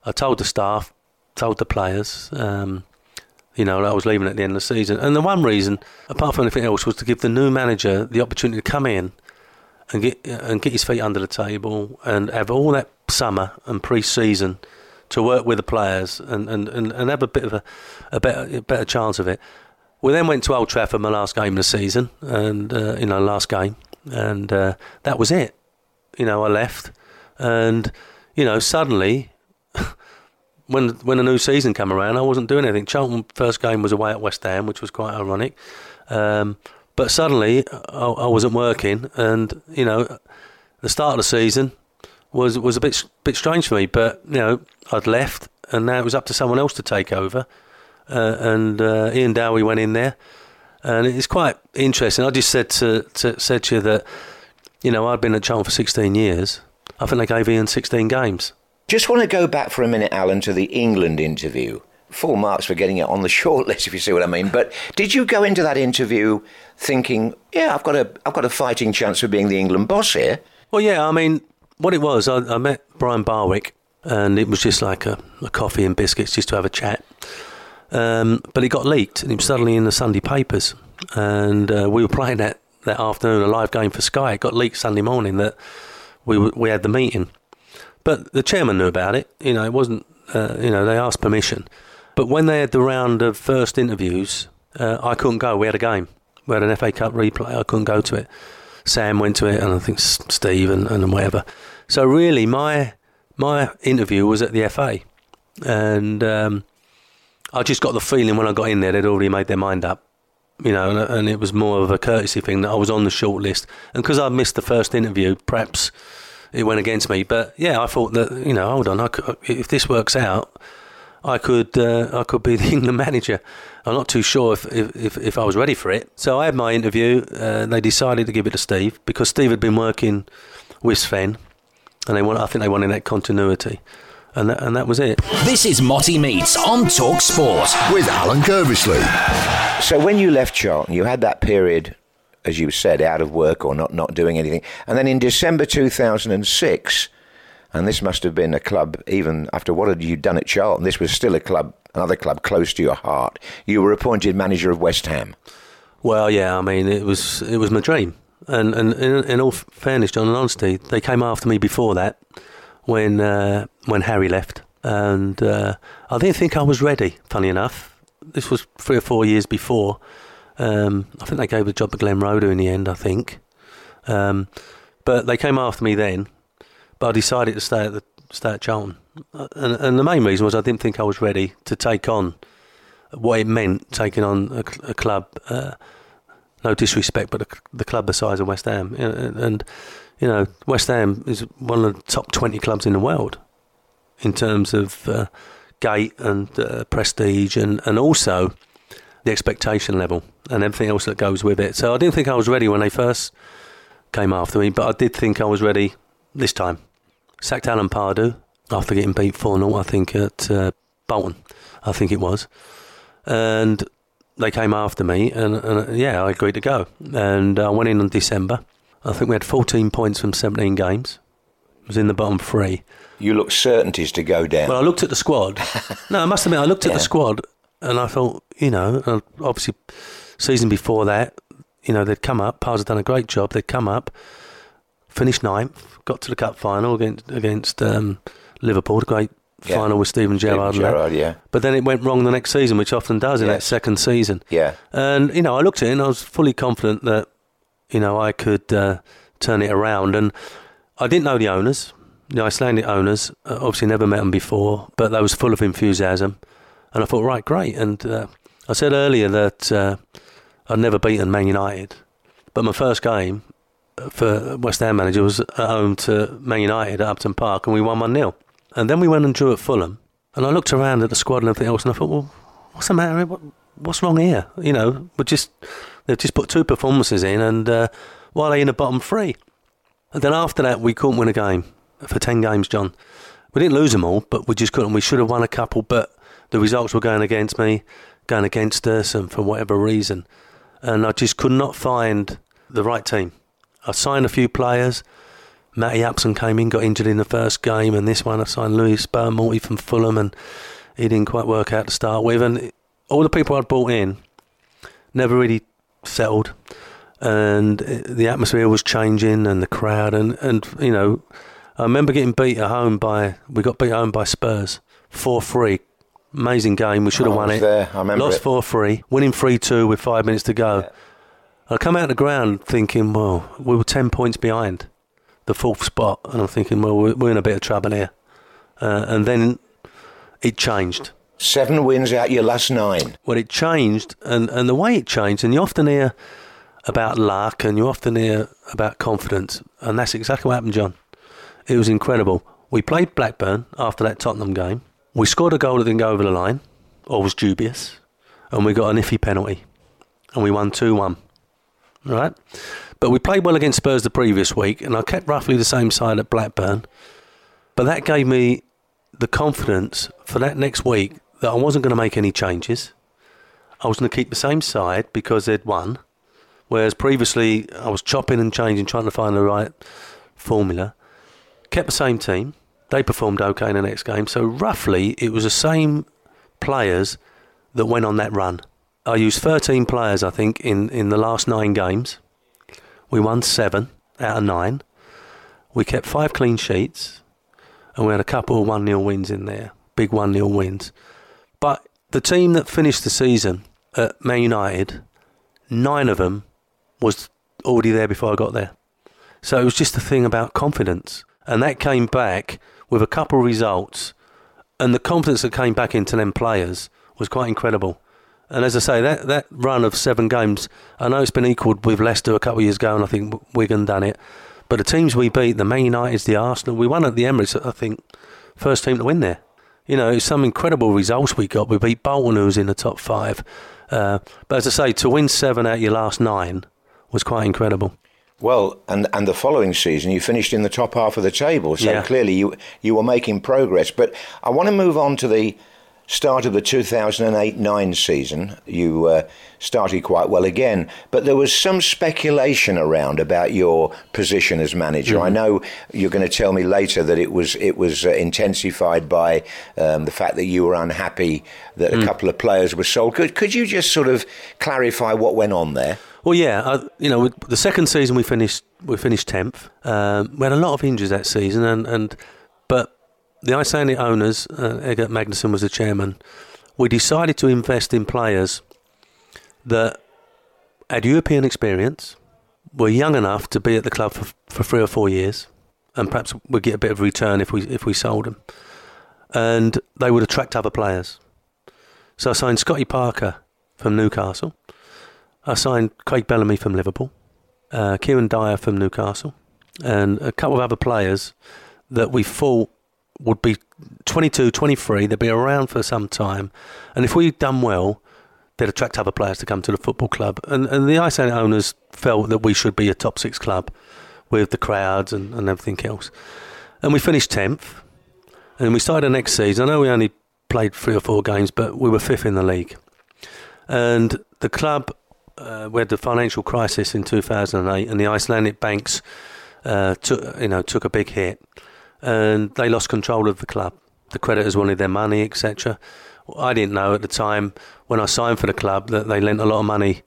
I told the staff, told the players, um, you know, I was leaving at the end of the season. And the one reason, apart from anything else, was to give the new manager the opportunity to come in and get and get his feet under the table and have all that summer and pre-season to work with the players and, and, and, and have a bit of a, a better a better chance of it. We then went to Old Trafford, my last game of the season, and uh, you know, last game, and uh, that was it. You know, I left, and you know, suddenly when when the new season came around, I wasn't doing anything. Charlton first game was away at West Ham, which was quite ironic. Um, but suddenly, I, I wasn't working, and you know, the start of the season was was a bit bit strange for me. But you know, I'd left, and now it was up to someone else to take over. Uh, and uh, Ian Dowie went in there, and it's quite interesting. I just said to, to said to you that you know I'd been at Charlton for 16 years. I think they gave Ian 16 games. Just want to go back for a minute, Alan, to the England interview. Full marks for getting it on the shortlist, if you see what I mean. But did you go into that interview thinking, "Yeah, I've got a, I've got a fighting chance of being the England boss here"? Well, yeah. I mean, what it was, I, I met Brian Barwick, and it was just like a, a coffee and biscuits, just to have a chat. Um, but it got leaked, and it was suddenly in the Sunday papers, and uh, we were playing that that afternoon a live game for Sky. It got leaked Sunday morning that we we had the meeting, but the chairman knew about it. You know, it wasn't. Uh, you know, they asked permission, but when they had the round of first interviews, uh, I couldn't go. We had a game. We had an FA Cup replay. I couldn't go to it. Sam went to it, and I think Steve and, and whatever. So really, my my interview was at the FA, and um, I just got the feeling when I got in there they'd already made their mind up, you know, and, and it was more of a courtesy thing that I was on the short list, and because I missed the first interview, perhaps it went against me. But yeah, I thought that you know, hold on, could, if this works out, I could uh, I could be the England manager. I'm not too sure if, if, if, I was ready for it. So I had my interview. Uh, they decided to give it to Steve because Steve had been working with Sven, and they want I think they wanted that continuity and that, and that was it. This is Motty Meets on Talk Sport with Alan Curbishley. So when you left Charlton, you had that period, as you said, out of work or not, not doing anything. And then in December 2006, and this must have been a club, even after what had you done at Charlton, this was still a club, another club close to your heart. You were appointed manager of West Ham. Well, yeah, I mean, it was it was my dream. And, and in, in all fairness, John and honesty, they came after me before that when uh, when Harry left, and uh, I didn't think I was ready. Funny enough, this was three or four years before. Um, I think they gave the job to Glenn Roeder in the end. I think, um, but they came after me then. But I decided to stay at the stay at Charlton, uh, and, and the main reason was I didn't think I was ready to take on what it meant taking on a, a club. Uh, no disrespect, but a, the club the size of West Ham, and, and you know, West Ham is one of the top 20 clubs in the world in terms of uh, gate and uh, prestige and, and also the expectation level and everything else that goes with it. So I didn't think I was ready when they first came after me, but I did think I was ready this time. Sacked Alan Pardew after getting beat 4 0, I think, at uh, Bolton, I think it was. And they came after me, and, and yeah, I agreed to go. And I went in in December I think we had 14 points from 17 games. It was in the bottom three. You looked certainties to go down. Well, I looked at the squad. no, I must admit, I looked at yeah. the squad and I thought, you know, obviously, season before that, you know, they'd come up. Pars had done a great job. They'd come up, finished ninth, got to the cup final against against um, Liverpool. Great yeah. final with Steven Gerrard. Gerrard, yeah. But then it went wrong the next season, which often does in yes. that second season. Yeah. And you know, I looked at it and I was fully confident that you know, I could uh, turn it around. And I didn't know the owners, the Icelandic owners. Uh, obviously, never met them before, but they was full of enthusiasm. And I thought, right, great. And uh, I said earlier that uh, I'd never beaten Man United, but my first game for West Ham manager was at home to Man United at Upton Park, and we won 1 0. And then we went and drew at Fulham. And I looked around at the squad and everything else, and I thought, well, what's the matter? What, what's wrong here? You know, we're just They've just put two performances in, and uh, while they in the bottom three. And then after that, we couldn't win a game for 10 games, John. We didn't lose them all, but we just couldn't. We should have won a couple, but the results were going against me, going against us, and for whatever reason. And I just could not find the right team. I signed a few players. Matty Upson came in, got injured in the first game, and this one I signed Luis Boa Morte from Fulham, and he didn't quite work out to start with. And all the people I'd brought in never really settled, and the atmosphere was changing, and the crowd, and and you know, I remember getting beat at home by we got beat at home by Spurs four three. Amazing game. We should have won it. There. I remember Lost four three, winning three two with five minutes to go. Yeah. I come out of the ground thinking, well, we were ten points behind the fourth spot, and I'm thinking, well, we're in a bit of trouble here. Uh, and then it changed. Seven wins out your last nine. Well, it changed, and, and the way it changed, and you often hear about luck and you often hear about confidence, and that's exactly what happened, John. It was incredible. We played Blackburn after that Tottenham game, We scored a goal that didn't go over the line, or was dubious, and we got an iffy penalty, and we won 2 1. Right? But we played well against Spurs the previous week, and I kept roughly the same side at Blackburn. But that gave me the confidence for that next week that I wasn't going to make any changes. I was going to keep the same side because they'd won, whereas previously I was chopping and changing, trying to find the right formula. Kept the same team. They performed okay in the next game. So roughly, it was the same players that went on that run. I used 13 players, I think, in, in the last nine games. We won seven out of nine. We kept five clean sheets, and we had a couple of 1 0 wins in there. Big 1 0 wins. But the team that finished the season at Man United, nine of them was already there before I got there. So it was just a thing about confidence. And that came back with a couple of results. And the confidence that came back into them players was quite incredible. And as I say, that, that run of seven games, I know it's been equalled with Leicester a couple of years ago, and I think Wigan done it. But the teams we beat, the Man Uniteds, the Arsenal, we won at the Emirates, I think, first team to win there. You know, it's some incredible results we got. We beat Bolton, who was in the top five. Uh, but as I say, to win seven out of your last nine was quite incredible. Well, and and the following season you finished in the top half of the table, so Yeah. clearly you you were making progress. But I want to move on to the start of the 2008-9 season. You uh, started quite well again, but there was some speculation around about your position as manager. I know you're going to tell me later that it was it was uh, intensified by um, the fact that you were unhappy that a couple of players were sold. Could could you just sort of clarify what went on there? Well, yeah, I, you know, the second season we finished we finished tenth. Um, we had a lot of injuries that season, and, and but the Icelandic owners, uh, Eggert Magnusson was the chairman. We decided to invest in players that had European experience, were young enough to be at the club for, for three or four years, and perhaps we'd get a bit of return if we if we sold them, and they would attract other players. So I signed Scotty Parker from Newcastle. I signed Craig Bellamy from Liverpool, uh, Kieran Dyer from Newcastle, and a couple of other players that we thought would be 22, 23. They'd be around for some time, and if we'd done well, they'd attract other players to come to the football club. And, and the Iceland owners felt that we should be a top six club with the crowds and, and everything else. And we finished 10th, and we started the next season. I know we only played three or four games, but we were fifth in the league. And the club uh, we had the financial crisis in 2008, and the Icelandic banks uh, took, you know, took a big hit, and they lost control of the club. The creditors wanted their money, etc. I didn't know at the time when I signed for the club that they lent a lot of money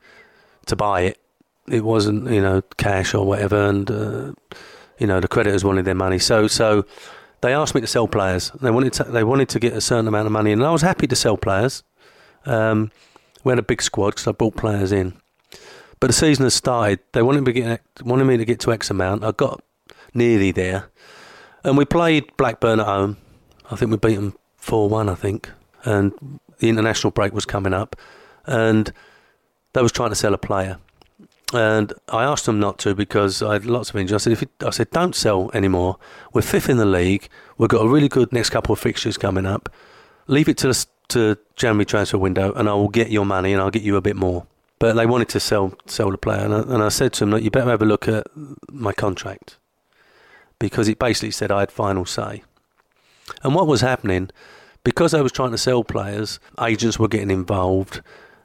to buy it. It wasn't, you know, cash or whatever, and uh, you know the creditors wanted their money. So, so they asked me to sell players. They wanted to, they wanted to get a certain amount of money, and I was happy to sell players. Um, we had a big squad because I brought players in. But the season has started. They wanted me to get wanted me to get to X amount. I got nearly there, and we played Blackburn at home. I think we beat them four one. I think, and the international break was coming up, and they was trying to sell a player, and I asked them not to because I had lots of injuries. I said, if you, I said, don't sell anymore. We're fifth in the league. We've got a really good next couple of fixtures coming up. Leave it to the to January transfer window, and I will get your money, and I'll get you a bit more but they wanted to sell sell the player, and I, and I said to them, "Look, you better have a look at my contract because it basically said I had final say." And what was happening, because I was trying to sell players, agents were getting involved,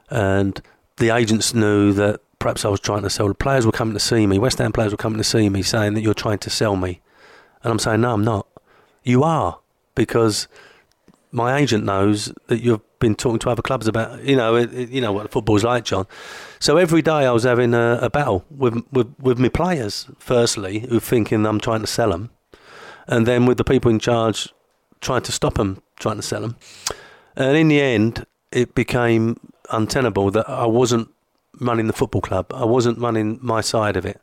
and the agents knew that perhaps I was trying to sell. The players were coming to see me. West Ham players were coming to see me, saying that you're trying to sell me, and I'm saying, "No, I'm not. You are because." my agent knows that you've been talking to other clubs about, you know, it, it- you know what football's like, John. So every day I was having a, a battle with with with my players. Firstly, who thinking I'm trying to sell them, and then with the people in charge trying to stop them trying to sell them. And in the end, it became untenable that I wasn't running the football club. I wasn't running my side of it.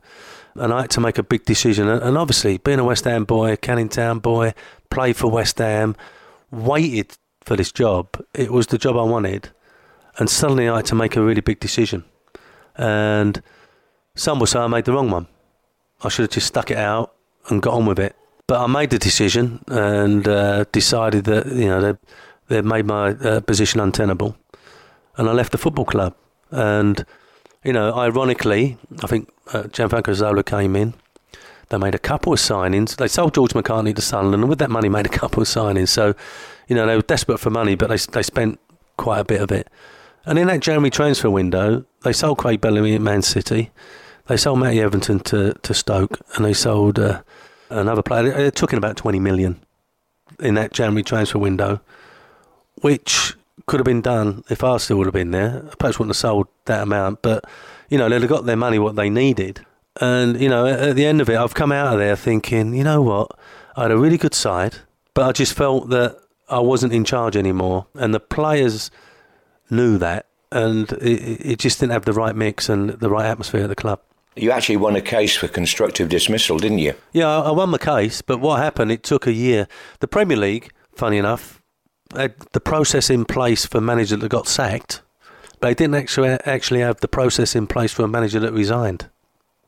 And I had to make a big decision. And obviously, being a West Ham boy, a Canning Town boy, played for West Ham, waited for this job. It was the job I wanted. And suddenly I had to make a really big decision. And some will say I made the wrong one. I should have just stuck it out and got on with it. But I made the decision and uh, decided that you know they they made my uh, position untenable, and I left the football club. And you know, ironically, I think uh, Gianfranco Zola came in. They made a couple of signings. They sold George McCartney to Sunderland, and with that money, made a couple of signings. So, you know, they were desperate for money, but they they spent quite a bit of it. And in that January transfer window, they sold Craig Bellamy at Man City. They sold Matty Etherington to, to Stoke, and they sold uh, another player. They took in about 20 million in that January transfer window, which could have been done if Arsenal would have been there. Perhaps wouldn't have sold that amount, but you know they'd have got their money what they needed. And you know, at the end of it, I've come out of there thinking, you know what, I had a really good side, but I just felt that I wasn't in charge anymore, and the players knew that, and it, it just didn't have the right mix and the right atmosphere at the club. You actually won a case for constructive dismissal, didn't you? Yeah, I won the case, but what happened? It took a year. The Premier League, funny enough, had the process in place for managers that got sacked, but they didn't actually actually have the process in place for a manager that resigned,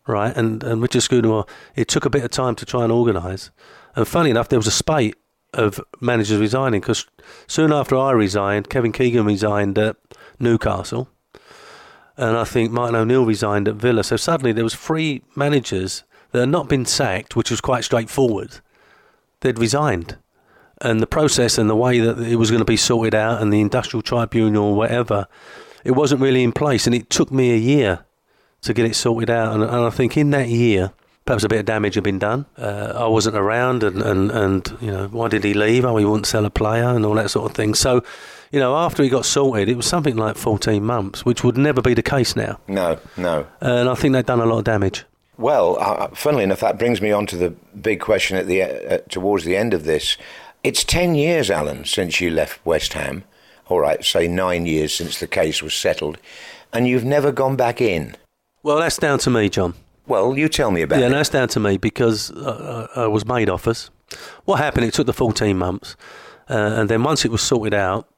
right? And and Richard Scudamore, it took a bit of time to try and organise. And funny enough, there was a spate of managers resigning because soon after I resigned, Kevin Keegan resigned at Newcastle, and I think Martin O'Neill resigned at Villa. So suddenly there was three managers that had not been sacked, which was quite straightforward. They'd resigned and the process and the way that it was going to be sorted out and the industrial tribunal or whatever, it wasn't really in place. And it took me a year to get it sorted out. And, and I think in that year, perhaps a bit of damage had been done. Uh, I wasn't around, and, and, and you know, why did he leave? Oh, he wouldn't sell a player and all that sort of thing. So, you know, after he got sorted, it was something like 14 months, which would never be the case now. No, no. And I think they've done a lot of damage. Well, uh, funnily enough, that brings me on to the big question at the uh, towards the end of this. It's 10 years, Alan, since you left West Ham. All right, say nine years since the case was settled. And you've never gone back in. Well, that's down to me, John. Well, you tell me about yeah, it. Yeah, that's down to me because uh, I was made offers. What happened, it took the 14 months. Uh, and then once it was sorted out,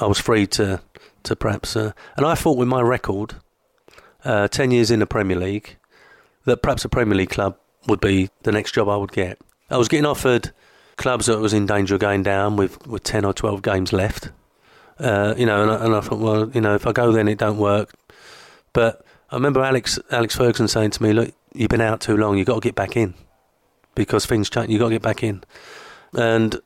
I was free to, to perhaps. Uh, and I thought with my record, uh, 10 years in the Premier League, that perhaps a Premier League club would be the next job I would get. I was getting offered clubs that was in danger of going down with, with 10 or 12 games left. Uh, you know, and I, and I thought, well, you know, if I go then it don't work. But I remember Alex Alex Ferguson saying to me, look, you've been out too long, you've got to get back in because things change, you've got to get back in. And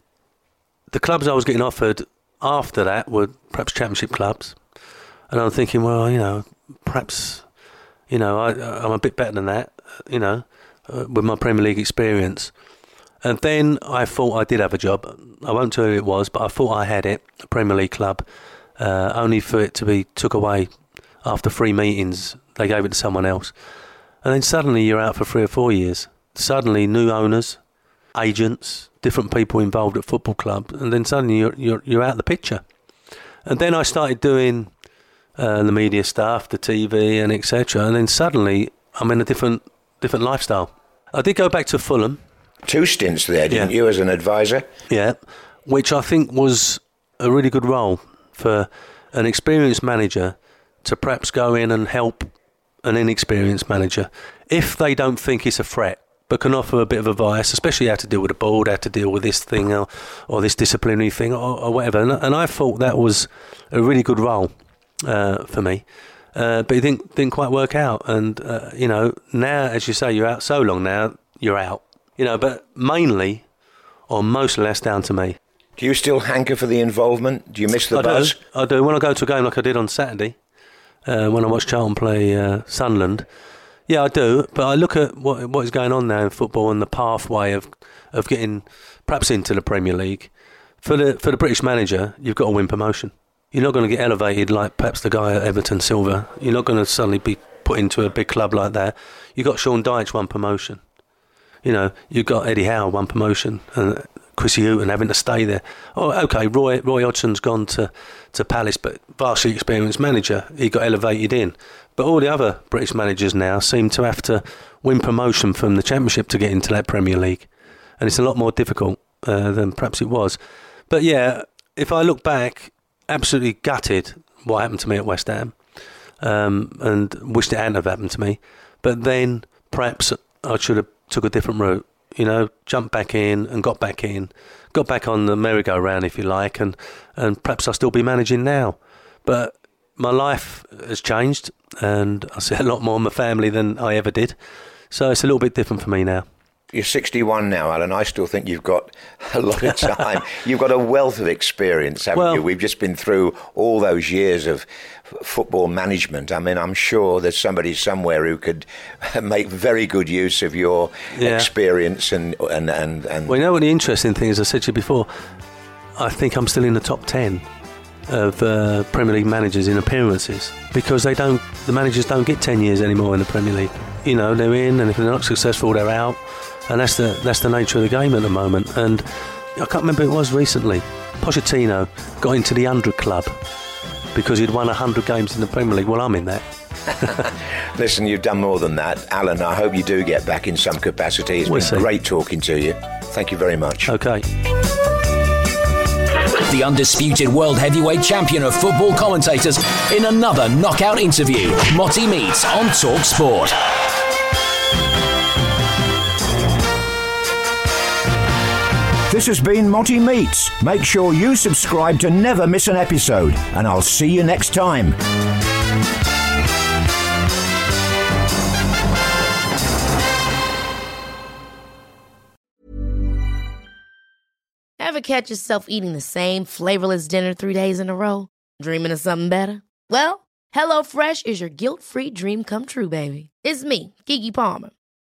the clubs I was getting offered after that were perhaps championship clubs. And I'm thinking, well, you know, perhaps, you know, I, I'm a bit better than that, you know, uh, with my Premier League experience. And then I thought I did have a job. I won't tell you who it was, but I thought I had it, a Premier League club, uh, only for it to be took away after three meetings. They gave it to someone else. And then suddenly you're out for three or four years. Suddenly, new owners, agents, different people involved at football club, and then suddenly you're, you're, you're out of the picture. And then I started doing uh, the media stuff, the TV, and etc. And then suddenly I'm in a different different lifestyle. I did go back to Fulham two stints there, didn't yeah. you, as an advisor? Yeah, which I think was a really good role for an experienced manager to perhaps go in and help an inexperienced manager if they don't think it's a threat but can offer a bit of advice, especially how to deal with a board, how to deal with this thing or, or this disciplinary thing or, or whatever. And, and, I thought that was a really good role uh, for me. Uh, but it didn't, didn't quite work out. And, uh, you know, now, as you say, you're out so long now, you're out. You know, but mainly or mostly that's down to me. Do you still hanker for the involvement? Do you miss the I buzz? Do. I do. When I go to a game like I did on Saturday, uh, when I watch Charlton play uh, Sunderland, yeah, I do. But I look at what what is going on now in football and the pathway of of getting perhaps into the Premier League. For the for the British manager, you've got to win promotion. You're not going to get elevated like perhaps the guy at Everton Silva. You're not going to suddenly be put into a big club like that. You got Sean Dyche one promotion you know, you've got Eddie Howe one promotion and Chrissy Hughton having to stay there. Oh, okay, Roy Roy Hodgson's gone to, to Palace, but vastly experienced manager. He got elevated in. But all the other British managers now seem to have to win promotion from the Championship to get into that Premier League. And it's a lot more difficult uh, than perhaps it was. But yeah, if I look back, absolutely gutted what happened to me at West Ham um, and wished it hadn't have happened to me. But then perhaps I should have took a different route you know, jumped back in and got back in, got back on the merry-go-round, if you like, and, and perhaps I'll still be managing now. But my life has changed, and I see a lot more of my family than I ever did. So it's a little bit different for me now. You're 61 now, Alan. I still think you've got a lot of time. you've got a wealth of experience, haven't Well- you? We've just been through all those years of football management. I mean, I'm sure there's somebody somewhere who could make very good use of your Yeah. experience and and and, and Well, you know what the interesting thing is, I said to you before, I think I'm still in the top 10 of uh, Premier League managers in appearances because they don't, the managers don't get 10 years anymore in the Premier League. You know, they're in, and if they're not successful, they're out, and that's the that's the nature of the game at the moment. And I can't remember who it was recently. Pochettino got into the 100 club because he'd won 100 games in the Premier League. Well, I'm in that. Listen, you've done more than that. Alan, I hope you do get back in some capacity. It's We'll been see. great talking to you. Thank you very much. Okay. The undisputed world heavyweight champion of football commentators in another knockout interview. Motty meets on Talk Sport. This has been Motty Meets. Make sure you subscribe to never miss an episode, and I'll see you next time. Ever catch yourself eating the same flavorless dinner three days in a row? Dreaming of something better? Well, HelloFresh is your guilt-free dream come true, baby. It's me, Keke Palmer.